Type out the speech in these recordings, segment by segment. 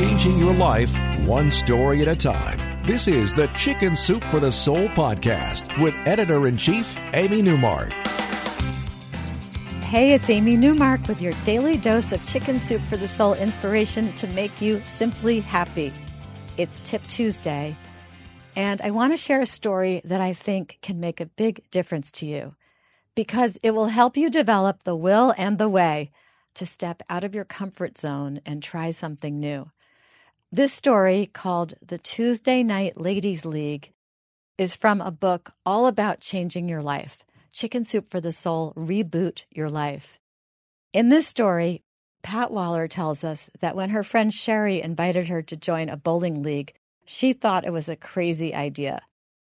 changing your life one story at a time. This is the Chicken Soup for the Soul podcast with editor in chief, Amy Newmark. Hey, it's Amy Newmark with your daily dose of Chicken Soup for the Soul inspiration to make you simply happy. It's Tip Tuesday, and I want to share a story that I think can make a big difference to you because it will help you develop the will and the way to step out of your comfort zone and try something new. This story, called The Tuesday Night Ladies League, is from a book all about changing your life Chicken Soup for the Soul Reboot Your Life. In this story, Pat Waller tells us that when her friend Sherry invited her to join a bowling league, she thought it was a crazy idea.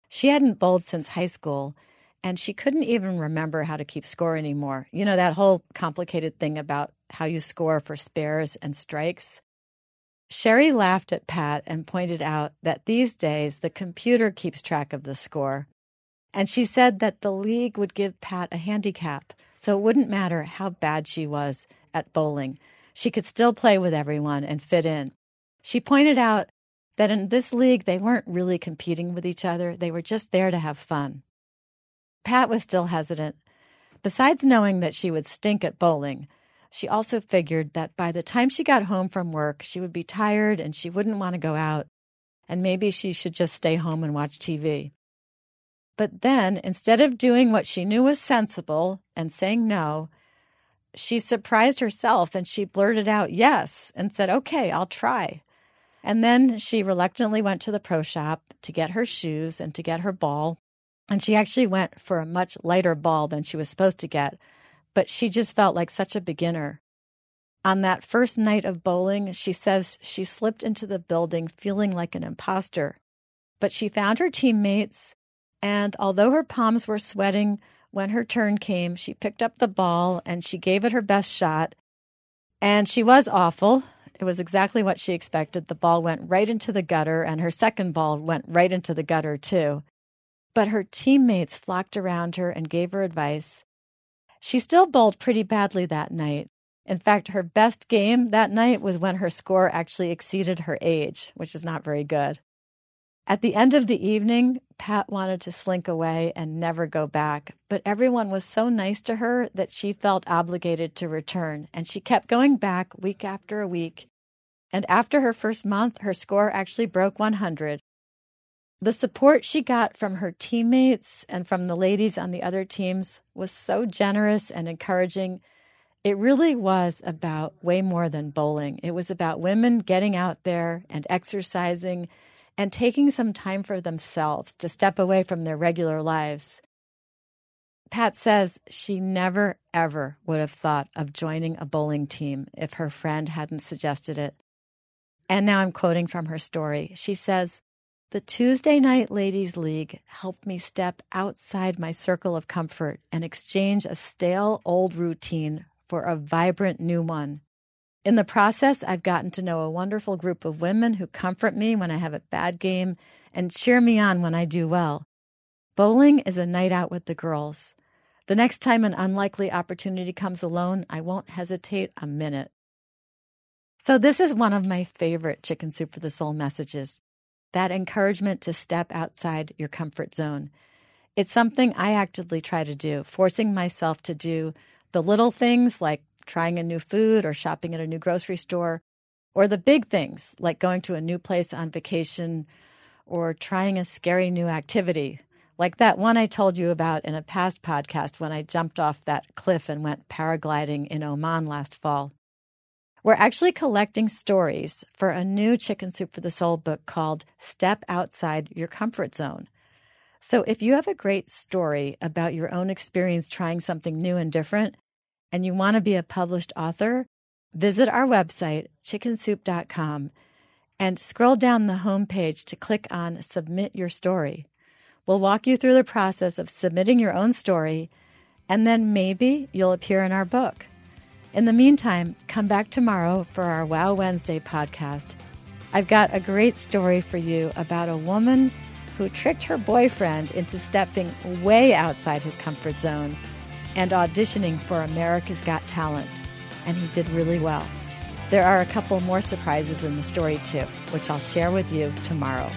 She hadn't bowled since high school and she couldn't even remember how to keep score anymore. You know, that whole complicated thing about how you score for spares and strikes. Sherry laughed at Pat and pointed out that these days the computer keeps track of the score. And she said that the league would give Pat a handicap, so it wouldn't matter how bad she was at bowling. She could still play with everyone and fit in. She pointed out that in this league, they weren't really competing with each other, they were just there to have fun. Pat was still hesitant. Besides knowing that she would stink at bowling, she also figured that by the time she got home from work, she would be tired and she wouldn't want to go out, and maybe she should just stay home and watch TV. But then, instead of doing what she knew was sensible and saying no, she surprised herself and she blurted out yes and said, Okay, I'll try. And then she reluctantly went to the pro shop to get her shoes and to get her ball and she actually went for a much lighter ball than she was supposed to get, but she just felt like such a beginner. On that first night of bowling, she says she slipped into the building feeling like an imposter. But she found her teammates, and although her palms were sweating when her turn came, she picked up the ball and she gave it her best shot. And she was awful. It was exactly what she expected. The ball went right into the gutter, and her second ball went right into the gutter, too but her teammates flocked around her and gave her advice. She still bowled pretty badly that night. In fact, her best game that night was when her score actually exceeded her age, which is not very good. At the end of the evening, Pat wanted to slink away and never go back, but everyone was so nice to her that she felt obligated to return, and she kept going back week after week. And after her first month, her score actually broke 100, the support she got from her teammates and from the ladies on the other teams was so generous and encouraging. It really was about way more than bowling. It was about women getting out there and exercising and taking some time for themselves to step away from their regular lives. Pat says she never, ever would have thought of joining a bowling team if her friend hadn't suggested it. And now I'm quoting from her story. She says, the Tuesday Night Ladies League helped me step outside my circle of comfort and exchange a stale old routine for a vibrant new one. In the process, I've gotten to know a wonderful group of women who comfort me when I have a bad game and cheer me on when I do well. Bowling is a night out with the girls. The next time an unlikely opportunity comes alone, I won't hesitate a minute. So, this is one of my favorite Chicken Soup for the Soul messages that encouragement to step outside your comfort zone. It's something I actively try to do, forcing myself to do the little things like trying a new food or shopping at a new grocery store, or the big things like going to a new place on vacation or trying a scary new activity, like that one I told you about in a past podcast when I jumped off that cliff and went paragliding in Oman last fall. We're actually collecting stories for a new Chicken Soup for the Soul book called Step Outside Your Comfort Zone. So if you have a great story about your own experience trying something new and different, and you want to be a published author, visit our website, chickensoup.com, and scroll down the homepage to click on Submit Your Story. We'll walk you through the process of submitting your own story, and then maybe you'll appear in our book. In the meantime, come back tomorrow for our Wow Wednesday podcast. I've got a great story for you about a woman who tricked her boyfriend into stepping way outside his comfort zone and auditioning for America's Got Talent. And he did really well. There are a couple more surprises in the story, too, which I'll share with you tomorrow.